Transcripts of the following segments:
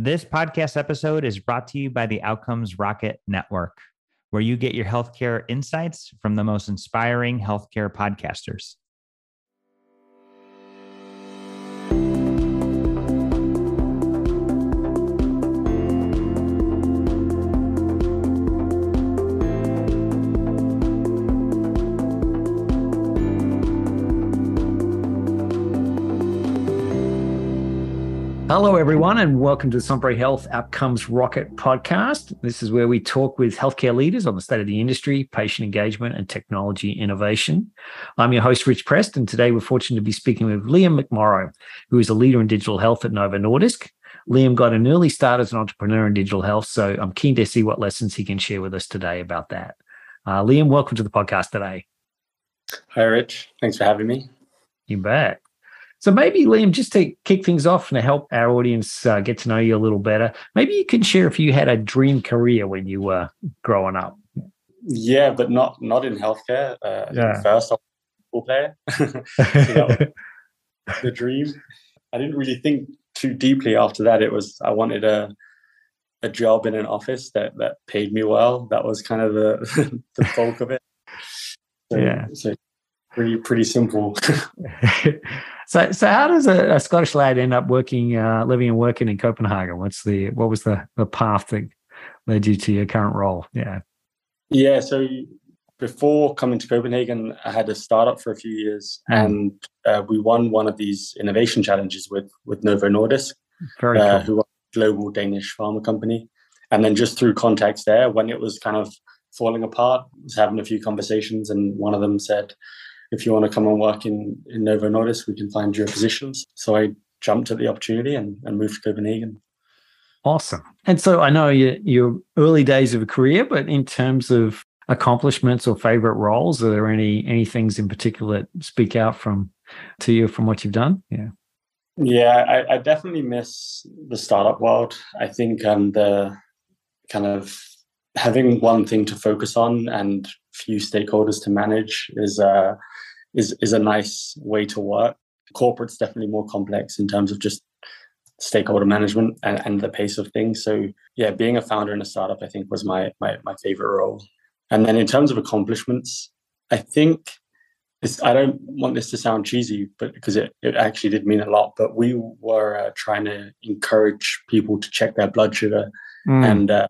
This podcast episode is brought to you by the Outcomes Rocket Network, where you get your healthcare insights from the most inspiring healthcare podcasters. Hello, everyone, and welcome to the SEMPRE Health Outcomes Rocket podcast. This is where we talk with healthcare leaders on the state of the industry, patient engagement, and technology innovation. I'm your host, Rich Prest, and today we're fortunate to be speaking with Liam McMorrow, who is a leader in digital health at Novo Nordisk. Liam got an early start as an entrepreneur in digital health, so I'm keen to see what lessons he can share with us today about that. Uh, Liam, welcome to the podcast today. Hi, Rich. Thanks for having me. You bet. So maybe Liam, just to kick things off and to help our audience uh, get to know you a little better, maybe you can share if you had a dream career when you were growing up. Yeah, but not not in healthcare. Uh, yeah. First, I football player. the dream. I didn't really think too deeply after that. It was I wanted a a job in an office that that paid me well. That was kind of the the bulk of it. So, yeah. So pretty pretty simple. so so how does a, a, Scottish lad end up working, uh, living and working in Copenhagen? What's the what was the the path that led you to your current role? Yeah. Yeah. So before coming to Copenhagen, I had a startup for a few years, mm. and uh, we won one of these innovation challenges with with Novo Nordisk, Very uh, cool. who are a global Danish pharma company. And then just through contacts there, when it was kind of falling apart, was having a few conversations, and one of them said, if you want to come and work in, in Novo Nordisk, we can find you positions. So I jumped at the opportunity and, and moved to Copenhagen. Awesome. And so I know you, your early days of a career, but in terms of accomplishments or favorite roles, are there any any things in particular that speak out from to you from what you've done? Yeah. Yeah, I, I definitely miss the startup world. I think um, the kind of having one thing to focus on and few stakeholders to manage is uh, is is a nice way to work. Corporate's definitely more complex in terms of just stakeholder management and, and the pace of things. So yeah, being a founder in a startup, I think was my my my favorite role. And then in terms of accomplishments, I think it's, I don't want this to sound cheesy, but because it, it actually did mean a lot. But we were uh, trying to encourage people to check their blood sugar, mm. and uh,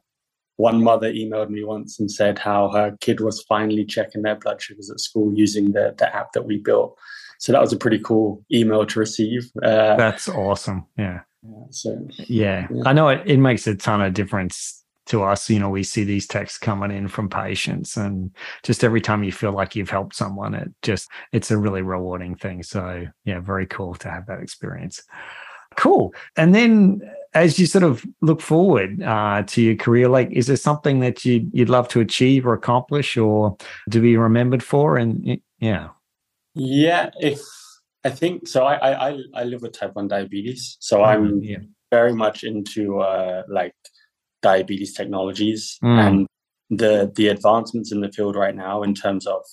one mother emailed me once and said how her kid was finally checking their blood sugars at school using the, the app that we built. So that was a pretty cool email to receive. Uh, That's awesome. Yeah. yeah so yeah. yeah, I know it, it makes a ton of difference to us. You know, we see these texts coming in from patients, and just every time you feel like you've helped someone, it just it's a really rewarding thing. So yeah, very cool to have that experience. Cool. And then as you sort of look forward uh, to your career, like, is there something that you'd, you'd love to achieve or accomplish or to be remembered for? And yeah. Yeah. If I think so, I, I, I live with type 1 diabetes. So mm, I'm yeah. very much into uh, like diabetes technologies mm. and the, the advancements in the field right now in terms of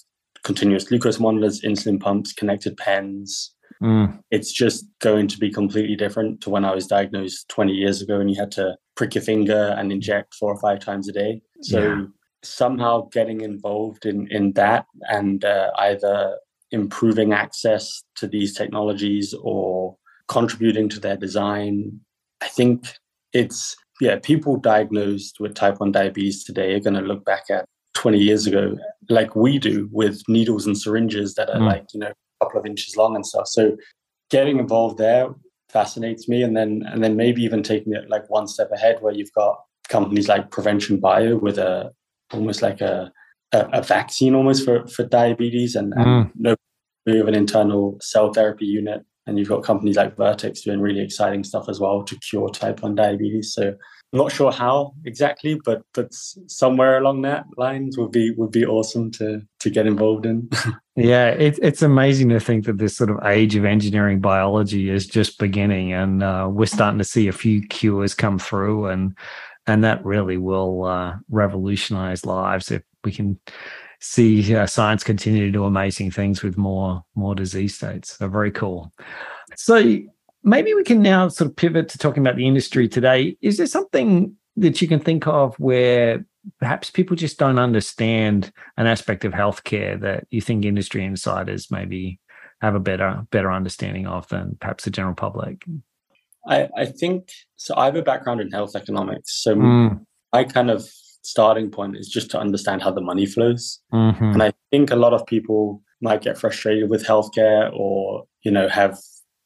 continuous glucose monitors, insulin pumps, connected pens, Mm. It's just going to be completely different to when I was diagnosed 20 years ago and you had to prick your finger and inject four or five times a day. So yeah. somehow getting involved in, in that and uh, either improving access to these technologies or contributing to their design, I think it's, yeah, people diagnosed with type 1 diabetes today are going to look back at 20 years ago like we do with needles and syringes that are mm. like, you know, couple of inches long and stuff. So getting involved there fascinates me. And then and then maybe even taking it like one step ahead where you've got companies like Provention Bio with a almost like a a, a vaccine almost for, for diabetes and, and mm. no we have an internal cell therapy unit and you've got companies like Vertex doing really exciting stuff as well to cure type 1 diabetes. So I'm not sure how exactly, but but somewhere along that lines would be would be awesome to to get involved in. yeah, it's it's amazing to think that this sort of age of engineering biology is just beginning, and uh, we're starting to see a few cures come through, and and that really will uh, revolutionize lives if we can see uh, science continue to do amazing things with more more disease states. So very cool. So maybe we can now sort of pivot to talking about the industry today. Is there something that you can think of where perhaps people just don't understand an aspect of healthcare that you think industry insiders maybe have a better better understanding of than perhaps the general public? I, I think so. I have a background in health economics, so mm. my kind of starting point is just to understand how the money flows. Mm-hmm. And I think a lot of people might get frustrated with healthcare or you know have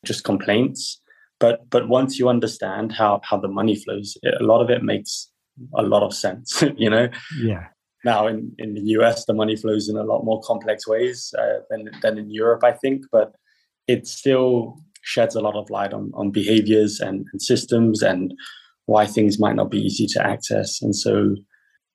just complaints. But but once you understand how how the money flows, it, a lot of it makes a lot of sense. you know. Yeah. Now in, in the US, the money flows in a lot more complex ways uh, than than in Europe, I think. But it still sheds a lot of light on on behaviors and, and systems and why things might not be easy to access. And so,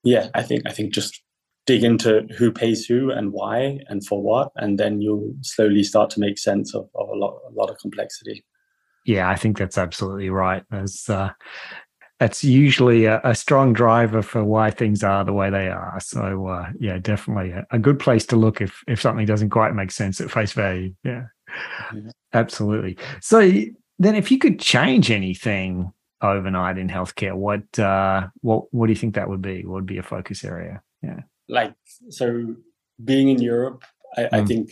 yeah, I think I think just dig into who pays who and why and for what, and then you'll slowly start to make sense of, of a lot a lot of complexity. Yeah, I think that's absolutely right. There's uh, that's usually a, a, strong driver for why things are the way they are. So uh, yeah, definitely a, a, good place to look if if something doesn't quite make sense at face value. Yeah, mm-hmm. absolutely. So then, if you could change anything overnight in healthcare, what uh, what what do you think that would be? What would be a focus area? Yeah, like so being in Europe, I, mm. I think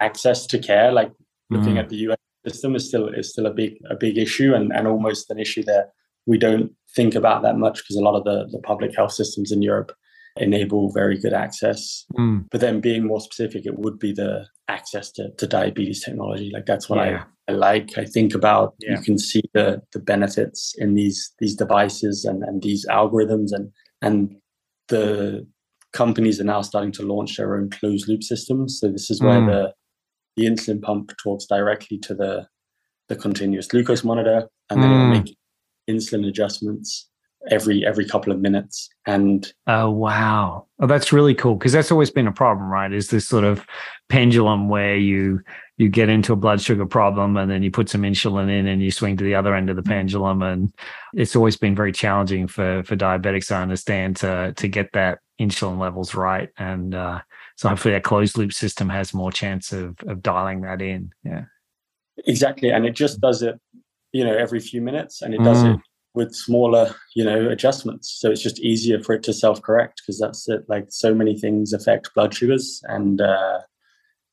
access to care, like looking mm. at the US system, is still is still a big a big issue and and almost an issue that we don't think about that much because a lot of the, the public health systems in Europe enable very good access. Mm. But then being more specific, it would be the access to, to diabetes technology. Like that's what yeah. I, I like. I think about yeah. you can see the the benefits in these these devices and, and these algorithms and and the companies are now starting to launch their own closed loop systems. So this is where mm. the the insulin pump talks directly to the the continuous glucose monitor and then mm. it'll make insulin adjustments every every couple of minutes and oh wow oh that's really cool because that's always been a problem right is this sort of pendulum where you you get into a blood sugar problem and then you put some insulin in and you swing to the other end of the pendulum and it's always been very challenging for for diabetics i understand to to get that insulin levels right. And uh, so hopefully that closed loop system has more chance of of dialing that in. Yeah. Exactly. And it just does it you know every few minutes and it does mm. it with smaller you know adjustments. So it's just easier for it to self correct because that's it. Like so many things affect blood sugars and uh,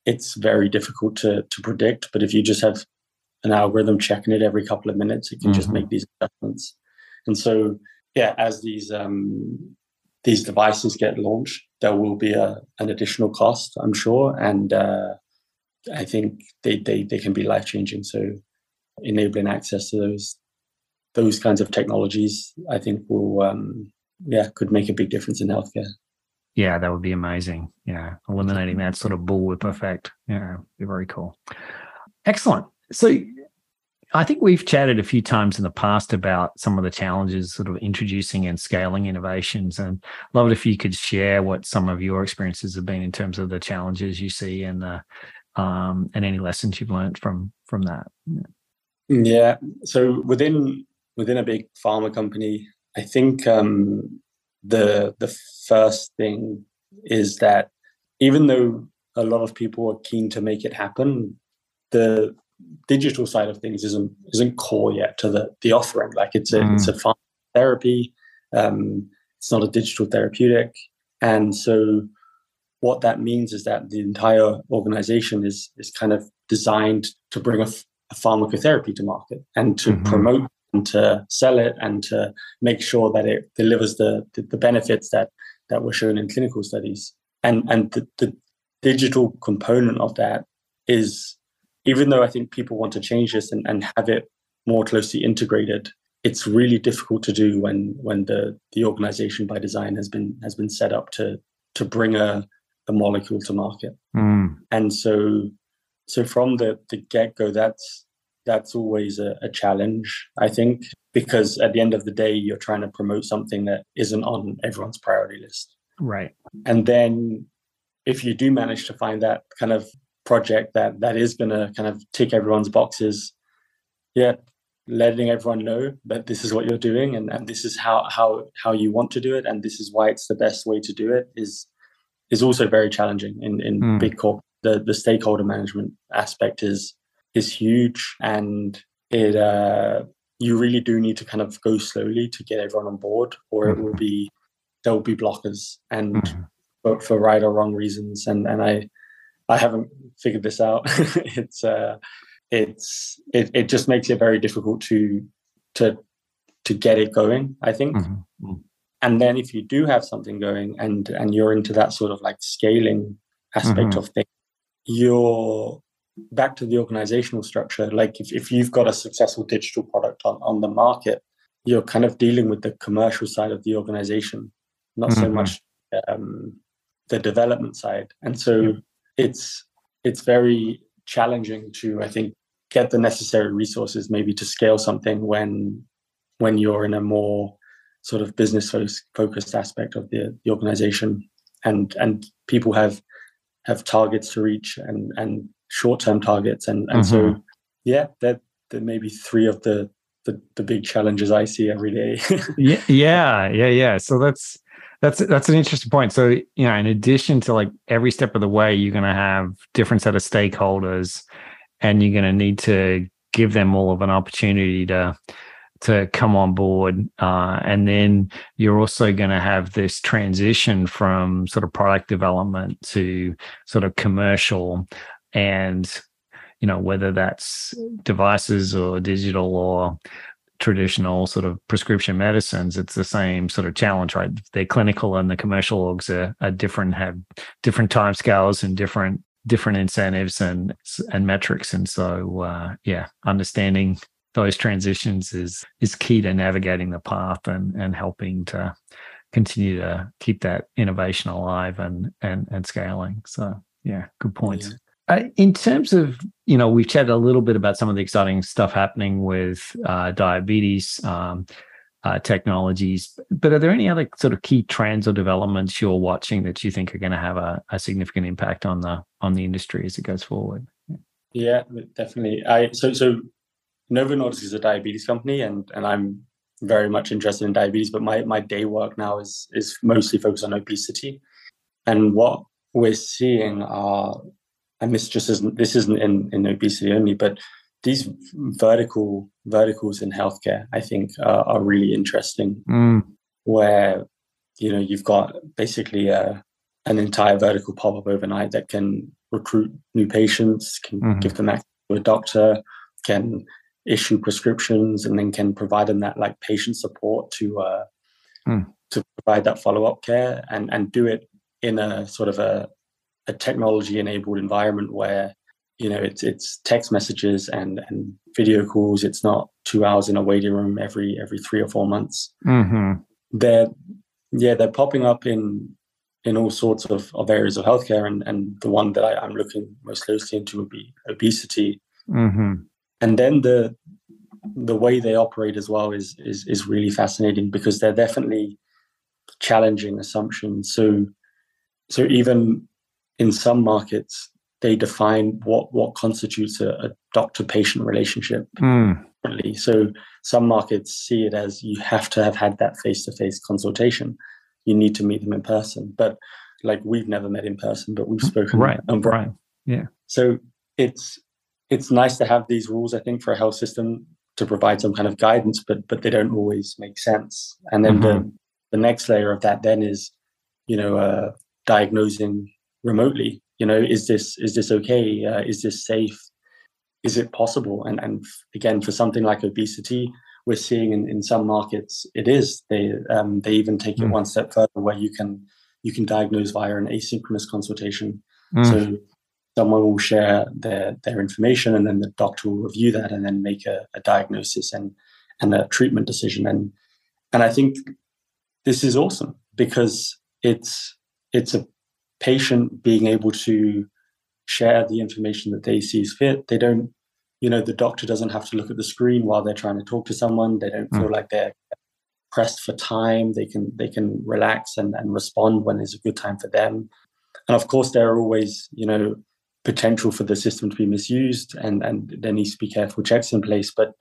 it's very difficult to to predict. But if you just have an algorithm checking it every couple of minutes it can mm-hmm. just make these adjustments. And so yeah as these um these devices get launched there will be a, an additional cost i'm sure and uh, i think they, they they can be life changing so enabling access to those those kinds of technologies, I think will um, yeah could make a big difference in healthcare. Yeah, that would be amazing. Yeah, eliminating that sort of bullwhip effect. Yeah, be very cool. Excellent. So I think we've chatted a few times in the past about some of the challenges sort of introducing and scaling innovations. And love it if you could share what some of your experiences have been in terms of the challenges you see and the um, and any lessons you've learned from from that. Yeah. Yeah. So within within a big pharma company, I think um, the the first thing is that even though a lot of people are keen to make it happen, the digital side of things isn't isn't core yet to the the offering. Like it's a mm. it's a therapy. Um, it's not a digital therapeutic, and so what that means is that the entire organization is is kind of designed to bring a a pharmacotherapy to market and to mm-hmm. promote and to sell it and to make sure that it delivers the, the, the benefits that that were shown in clinical studies. And and the, the digital component of that is even though I think people want to change this and, and have it more closely integrated, it's really difficult to do when when the the organization by design has been has been set up to to bring a, a molecule to market. Mm. And so so from the, the get go, that's that's always a, a, challenge, I think, because at the end of the day, you're trying to promote something that isn't on everyone's priority list. Right. And then if you do manage to find that kind of project that that is going to kind of tick everyone's boxes, yeah, letting everyone know that this is what you're doing and, and this is how how how you want to do it and this is why it's the best way to do it is is also very challenging in in mm. big corp the the stakeholder management aspect is is huge and it uh, you really do need to kind of go slowly to get everyone on board, or mm-hmm. it will mm-hmm. be there will be blockers, and mm-hmm. for, for right or wrong reasons. And and I I haven't figured this out. it's uh, it's it, it just makes it very difficult to to to get it going. I think. Mm-hmm. mm-hmm. And then if you do have something going and and you're into that sort of like scaling aspect mm-hmm. of things, you're back to the organizational structure. Like if, if you've got a successful digital product on, on the market, you're kind of dealing with the commercial side of the organization, not mm-hmm. so much um, the development side. And so it's it's very challenging to, I think, get the necessary resources maybe to scale something when when you're in a more sort of business focused aspect of the, the organization and and people have have targets to reach and and short term targets and and mm-hmm. so yeah that that maybe three of the the, the big challenges I see every day. yeah, yeah, yeah, yeah. So that's that's that's an interesting point. So you know, in addition to like every step of the way, you're going to have different set of stakeholders, and you're going to need to give them all of an opportunity to to come on board. Uh, and then you're also going to have this transition from sort of product development to sort of commercial and you know whether that's devices or digital or traditional sort of prescription medicines it's the same sort of challenge right the clinical and the commercial orgs are, are different have different time scales and different different incentives and and metrics and so uh, yeah understanding those transitions is is key to navigating the path and and helping to continue to keep that innovation alive and and and scaling. So yeah, good points. Yeah. Uh, in terms of you know we've chatted a little bit about some of the exciting stuff happening with uh, diabetes um, uh, technologies but are there any other sort of key trends or developments you're watching that you think are going to have a, a, significant impact on the on the industry as it goes forward yeah definitely i so so Novo Nordisk is a diabetes company, and and I'm very much interested in diabetes. But my my day work now is is mostly focused on obesity, and what we're seeing are, and this just isn't this isn't in in obesity only, but these vertical verticals in healthcare, I think, are, are really interesting. Mm. Where you know you've got basically a an entire vertical pop up overnight that can recruit new patients, can mm-hmm. give them access to a doctor, can issue prescriptions and then can provide them that like patient support to uh, mm. to provide that follow up care and and do it in a sort of a, a technology enabled environment where you know it's it's text messages and and video calls it's not two hours in a waiting room every every three or four months mm-hmm. they're yeah they're popping up in in all sorts of, of areas of healthcare and and the one that I, am looking most closely into would be obesity mm-hmm and then the the way they operate as well is is is really fascinating because they're definitely challenging assumptions. So so even in some markets, they define what what constitutes a, a doctor patient relationship. Mm. So some markets see it as you have to have had that face to face consultation. You need to meet them in person, but like we've never met in person, but we've spoken. Right. Right. Yeah. So it's it's nice to have these rules, I think, for a health system to provide some kind of guidance, but but they don't always make sense. And then mm-hmm. the the next layer of that then is, you know, uh, diagnosing remotely. You know, is this is this okay? Uh, is this safe? Is it possible? And and again, for something like obesity, we're seeing in, in some markets it is. They um, they even take mm. it one step further, where you can you can diagnose via an asynchronous consultation. Mm. So someone will share their their information and then the doctor will review that and then make a, a diagnosis and and a treatment decision and and I think this is awesome because it's it's a patient being able to share the information that they see is fit. They don't, you know, the doctor doesn't have to look at the screen while they're trying to talk to someone. They don't mm. feel like they're pressed for time. They can they can relax and, and respond when it's a good time for them. And of course, there are always, you know, potential for the system to be misused and and there needs to be careful checks in place but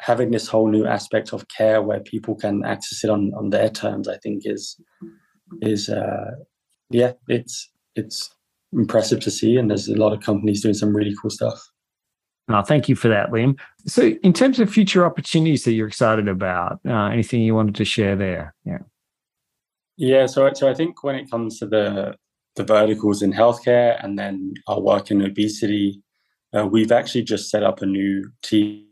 having this whole new aspect of care where people can access it on on their terms i think is is uh yeah it's it's impressive to see and there's a lot of companies doing some really cool stuff No, thank you for that, Liam. So, in terms of future opportunities that you're excited about, uh, anything you wanted to share there? Yeah. Yeah. So, so I think when it comes to the the verticals in healthcare and then our work in obesity, uh, we've actually just set up a new team,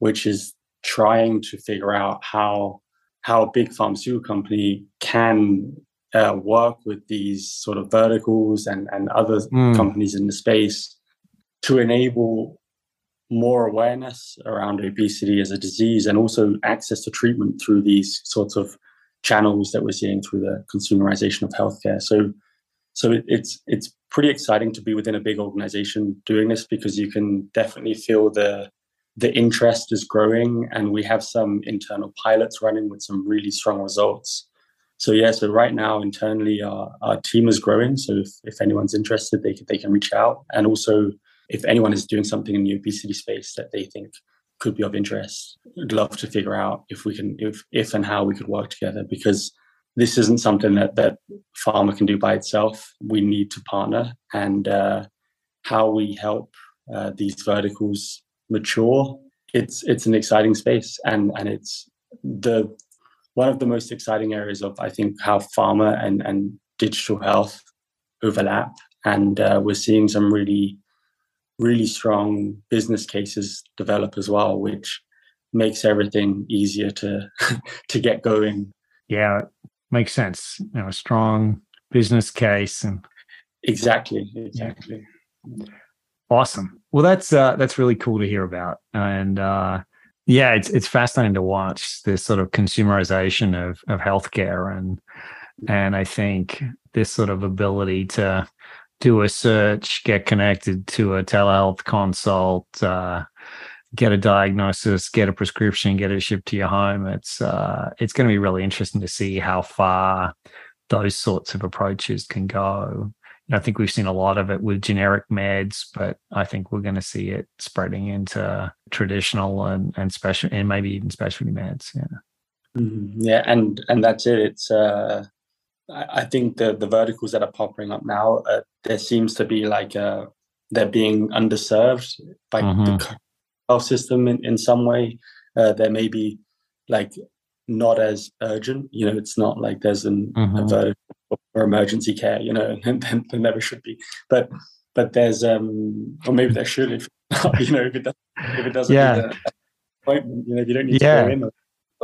which is trying to figure out how how a big pharmaceutical company can uh, work with these sort of verticals and and other mm. companies in the space to enable more awareness around obesity as a disease and also access to treatment through these sorts of channels that we're seeing through the consumerization of healthcare. So, so it, it's it's pretty exciting to be within a big organization doing this because you can definitely feel the the interest is growing, and we have some internal pilots running with some really strong results. So yeah, so right now internally our, our team is growing. So if, if anyone's interested, they can, they can reach out. And also if anyone is doing something in the obesity space that they think could be of interest, I'd love to figure out if we can, if, if and how we could work together because this isn't something that, that pharma can do by itself. We need to partner and uh, how we help uh, these verticals mature. It's, it's an exciting space and, and it's the, one of the most exciting areas of, I think, how pharma and, and digital health overlap. And uh, we're seeing some really really strong business cases develop as well, which makes everything easier to to get going. Yeah, makes sense. You know, a strong business case and exactly, exactly. Awesome. Well, that's uh, that's really cool to hear about, and uh, yeah, it's it's fascinating to watch this sort of consumerization of of healthcare, and and I think this sort of ability to do a search, get connected to a telehealth consult, uh, get a diagnosis, get a prescription, get it shipped to your home. It's uh, it's going to be really interesting to see how far those sorts of approaches can go. I think we've seen a lot of it with generic meds, but I think we're going to see it spreading into traditional and and special and maybe even specialty meds. Yeah. Mm-hmm. Yeah, and and that's it. It's uh, I think the the verticals that are popping up now, uh, there seems to be like uh, they're being underserved by mm-hmm. the health system in, in some way. Uh, there may be like not as urgent. You know, it's not like there's an, mm-hmm. a vertical for emergency care. You know, and, and there never should be. But but there's um, or maybe there should if you know if it doesn't if it doesn't. Yeah. Appointment, you know, you don't need yeah. to go in. Or,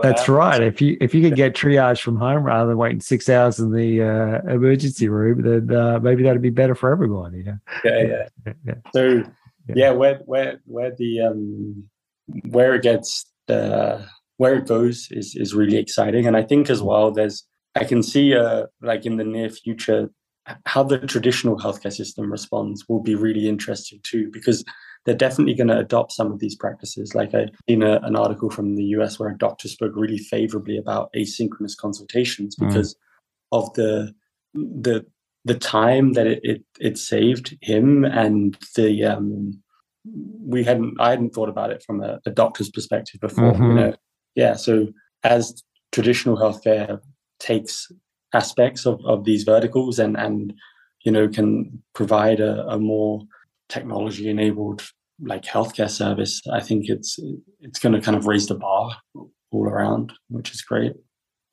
that's right. If you if you can get triage from home rather than waiting six hours in the uh, emergency room, then uh, maybe that'd be better for everyone. Yeah, yeah, yeah. yeah. So yeah. yeah, where where where the um where it gets the where it goes is is really exciting, and I think as well there's I can see uh like in the near future how the traditional healthcare system responds will be really interesting too because they're definitely going to adopt some of these practices. Like I've seen a, an article from the US where a doctor spoke really favorably about asynchronous consultations mm. because mm. of the the the time that it, it, it saved him and the um we hadn't I hadn't thought about it from a, a doctor's perspective before. Mm-hmm. You know, yeah. So as traditional healthcare takes aspects of, of these verticals and and you know can provide a, a more technology enabled like healthcare service, I think it's it's going to kind of raise the bar all around, which is great.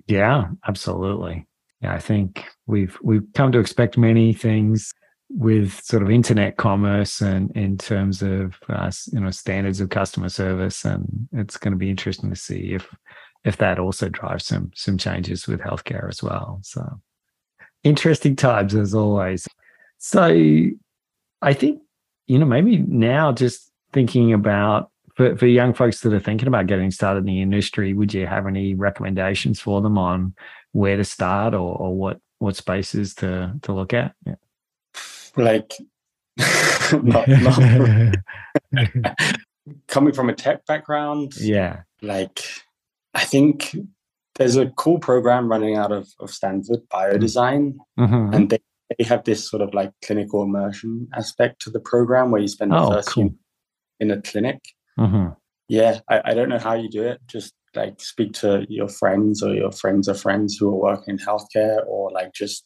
Yeah, absolutely. Yeah, I think we've we've come to expect many things with sort of internet commerce and in terms of uh, you know standards of customer service, and it's going to be interesting to see if if that also drives some some changes with healthcare as well. So interesting times as always. So I think you know, maybe now just thinking about for, for young folks that are thinking about getting started in the industry, would you have any recommendations for them on where to start or, or what what spaces to to look at? Yeah. Like not, not coming from a tech background. Yeah. Like I think there's a cool program running out of, of Stanford, biodesign, mm-hmm. and they they have this sort of like clinical immersion aspect to the program where you spend the oh, first cool. in a clinic. Mm-hmm. Yeah, I, I don't know how you do it. Just like speak to your friends or your friends of friends who are working in healthcare or like just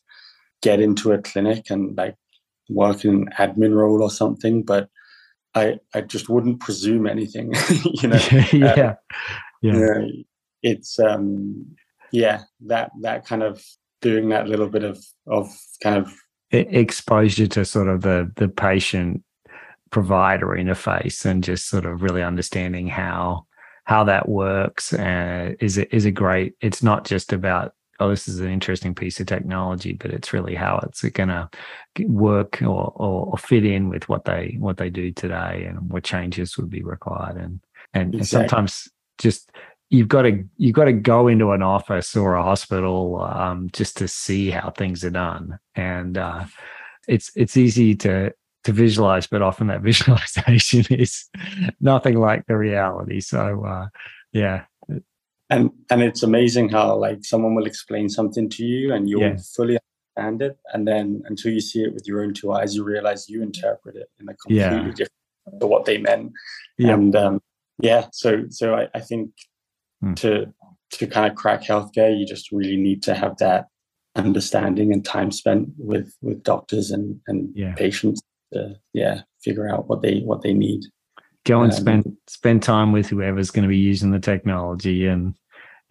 get into a clinic and like work in an admin role or something. But I I just wouldn't presume anything. you know, yeah, uh, yeah. It's um, yeah, that that kind of doing that little bit of of kind of exposure to sort of the the patient provider interface and just sort of really understanding how how that works uh, is a, is a great. It's not just about oh this is an interesting piece of technology, but it's really how it's going to work or, or, or fit in with what they what they do today and what changes would be required and and, exactly. and sometimes just you've got to you've got to go into an office or a hospital um, just to see how things are done and uh, it's it's easy to to visualize but often that visualization is nothing like the reality so uh, yeah and and it's amazing how like someone will explain something to you and you'll yeah. fully understand it and then until you see it with your own two eyes you realize you interpret it in a completely yeah. different to what they meant yeah. and um, yeah so so I, I think mm. to to kind of crack healthcare, you just really need to have that understanding and time spent with with doctors and and yeah. patients to yeah figure out what they what they need. Go and um, spend spend time with whoever's going to be using the technology and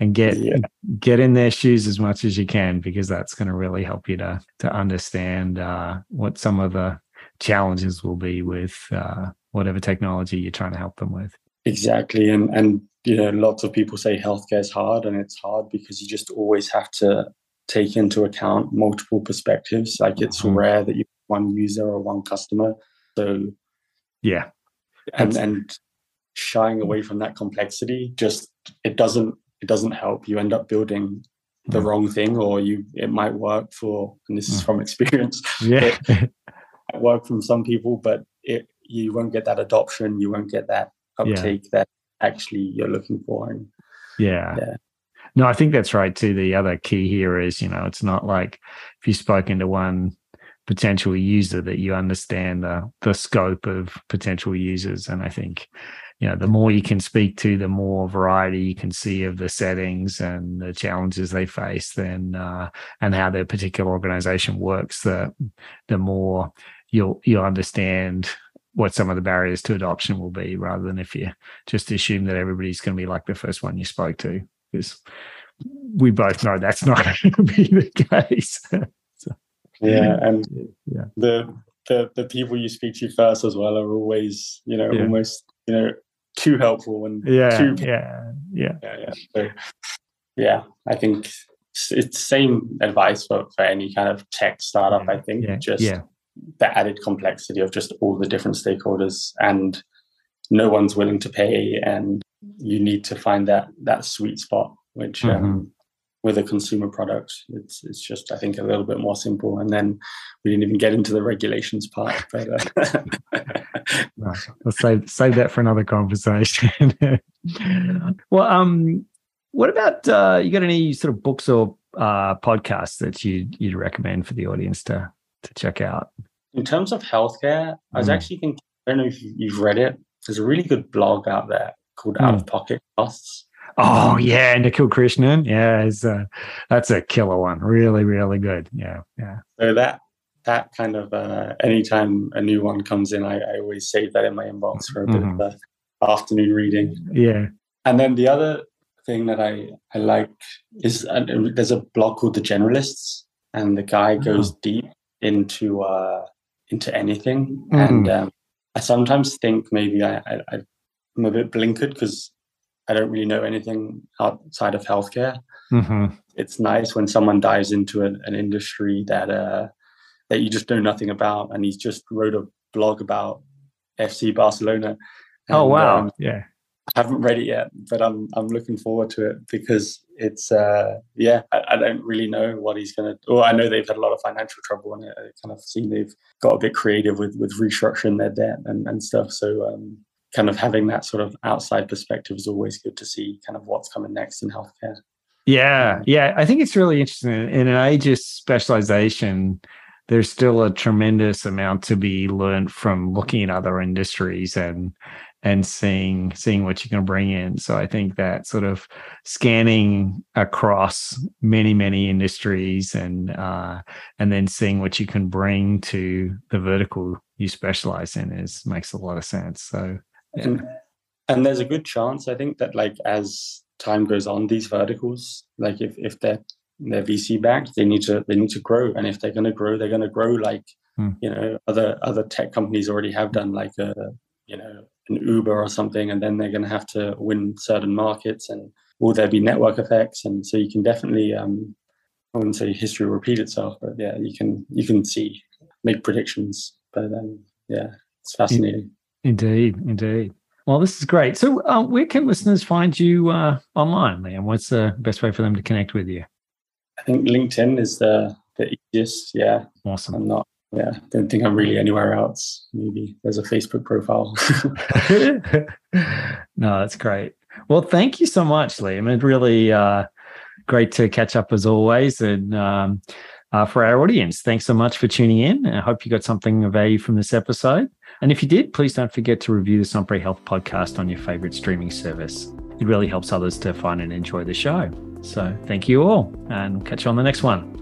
and get yeah. get in their shoes as much as you can because that's going to really help you to to understand uh, what some of the challenges will be with uh, whatever technology you're trying to help them with. Exactly, and and you know, lots of people say healthcare is hard, and it's hard because you just always have to take into account multiple perspectives. Like it's mm-hmm. rare that you one user or one customer. So yeah, and and shying away from that complexity just it doesn't it doesn't help. You end up building the mm. wrong thing, or you it might work for, and this is mm. from experience. Yeah, it, it work from some people, but it you won't get that adoption. You won't get that uptake yeah. that actually you're looking for. And, yeah. yeah. No, I think that's right too. The other key here is, you know, it's not like if you've spoken to one potential user that you understand the the scope of potential users. And I think, you know, the more you can speak to, the more variety you can see of the settings and the challenges they face, then uh, and how their particular organization works, the the more you'll you'll understand what some of the barriers to adoption will be rather than if you just assume that everybody's going to be like the first one you spoke to because we both know that's not going to be the case. So, yeah and yeah. the, the the people you speak to first as well are always you know yeah. almost you know too helpful and yeah too, yeah yeah. Yeah yeah. So, yeah i think it's, it's same advice for, for any kind of tech startup yeah. i think. just yeah the added complexity of just all the different stakeholders and no one's willing to pay and you need to find that that sweet spot which um, mm-hmm. um, with a consumer product it's it's just i think a little bit more simple. And then we didn't even get into the regulations part but uh, no, let's save save that for another conversation. Well um what about uh you got any sort of books or uh podcasts that you you'd recommend for the audience to to check out? In terms of healthcare, I was mm. actually thinking, I don't know if you've read it. There's a really good blog out there called mm. Out of Pocket Costs. Oh yeah, And Nikhil Krishnan. Yeah, it's uh, that's a killer one. Really, really good. Yeah, yeah. So that that kind of uh, anytime a new one comes in, I, I always save that in my inbox for a mm-hmm. bit of uh, afternoon reading. Yeah. And then the other thing that I I like is uh, there's a blog called The Generalists, and the guy goes oh. deep into uh, into anything. Mm. And um, I sometimes think maybe I, I, I'm a bit blinkered because I don't really know anything outside of healthcare. Mm-hmm. It's nice when someone dives into an, an industry that uh, that you just know nothing about, and he's just wrote a blog about FC Barcelona. Oh, and, oh wow! Um, yeah, I haven't read it yet, but I'm I'm looking forward to it because it's uh yeah I, I don't really know what he's gonna. Well, I know they've had a lot of financial trouble, and I kind of seen they've got a bit creative with with restructuring their debt and and stuff. So um, kind of having that sort of outside perspective is always good to see kind of what's coming next in healthcare. Yeah, yeah, I think it's really interesting in an age of specialization there's still a tremendous amount to be learned from looking at other industries and and seeing seeing what you can bring in. So I think that sort of scanning across many many industries and uh, and then seeing what you can bring to the vertical you specialize in is makes a lot of sense. So yeah. and, and there's a good chance I think that like as time goes on, these verticals like if if they're they're VC backed, they need to they need to grow, and if they're going to grow, they're going to grow like hmm. you know other other tech companies already have done, like a you know an Uber or something, and then they're going to have to win certain markets, and will there be network effects? And so you can definitely, um, I wouldn't say history will repeat itself, but yeah, you can you can see make predictions. But then, yeah, it's fascinating. Indeed, indeed. Well, this is great. So, uh, where can listeners find you uh, online, Liam? What's the best way for them to connect with you? I think LinkedIn is the the easiest. Yeah, awesome. I'm not yeah, don't think I'm really anywhere else. Maybe there's a Facebook profile. no, that's great. Well, thank you so much, Liam. It's really uh, great to catch up as always. And um, uh, for our audience, thanks so much for tuning in. I hope you got something of value from this episode. And if you did, please don't forget to review the SEMPRE Health podcast on your favorite streaming service. It really helps others to find and enjoy the show. So thank you all, and catch you on the next one.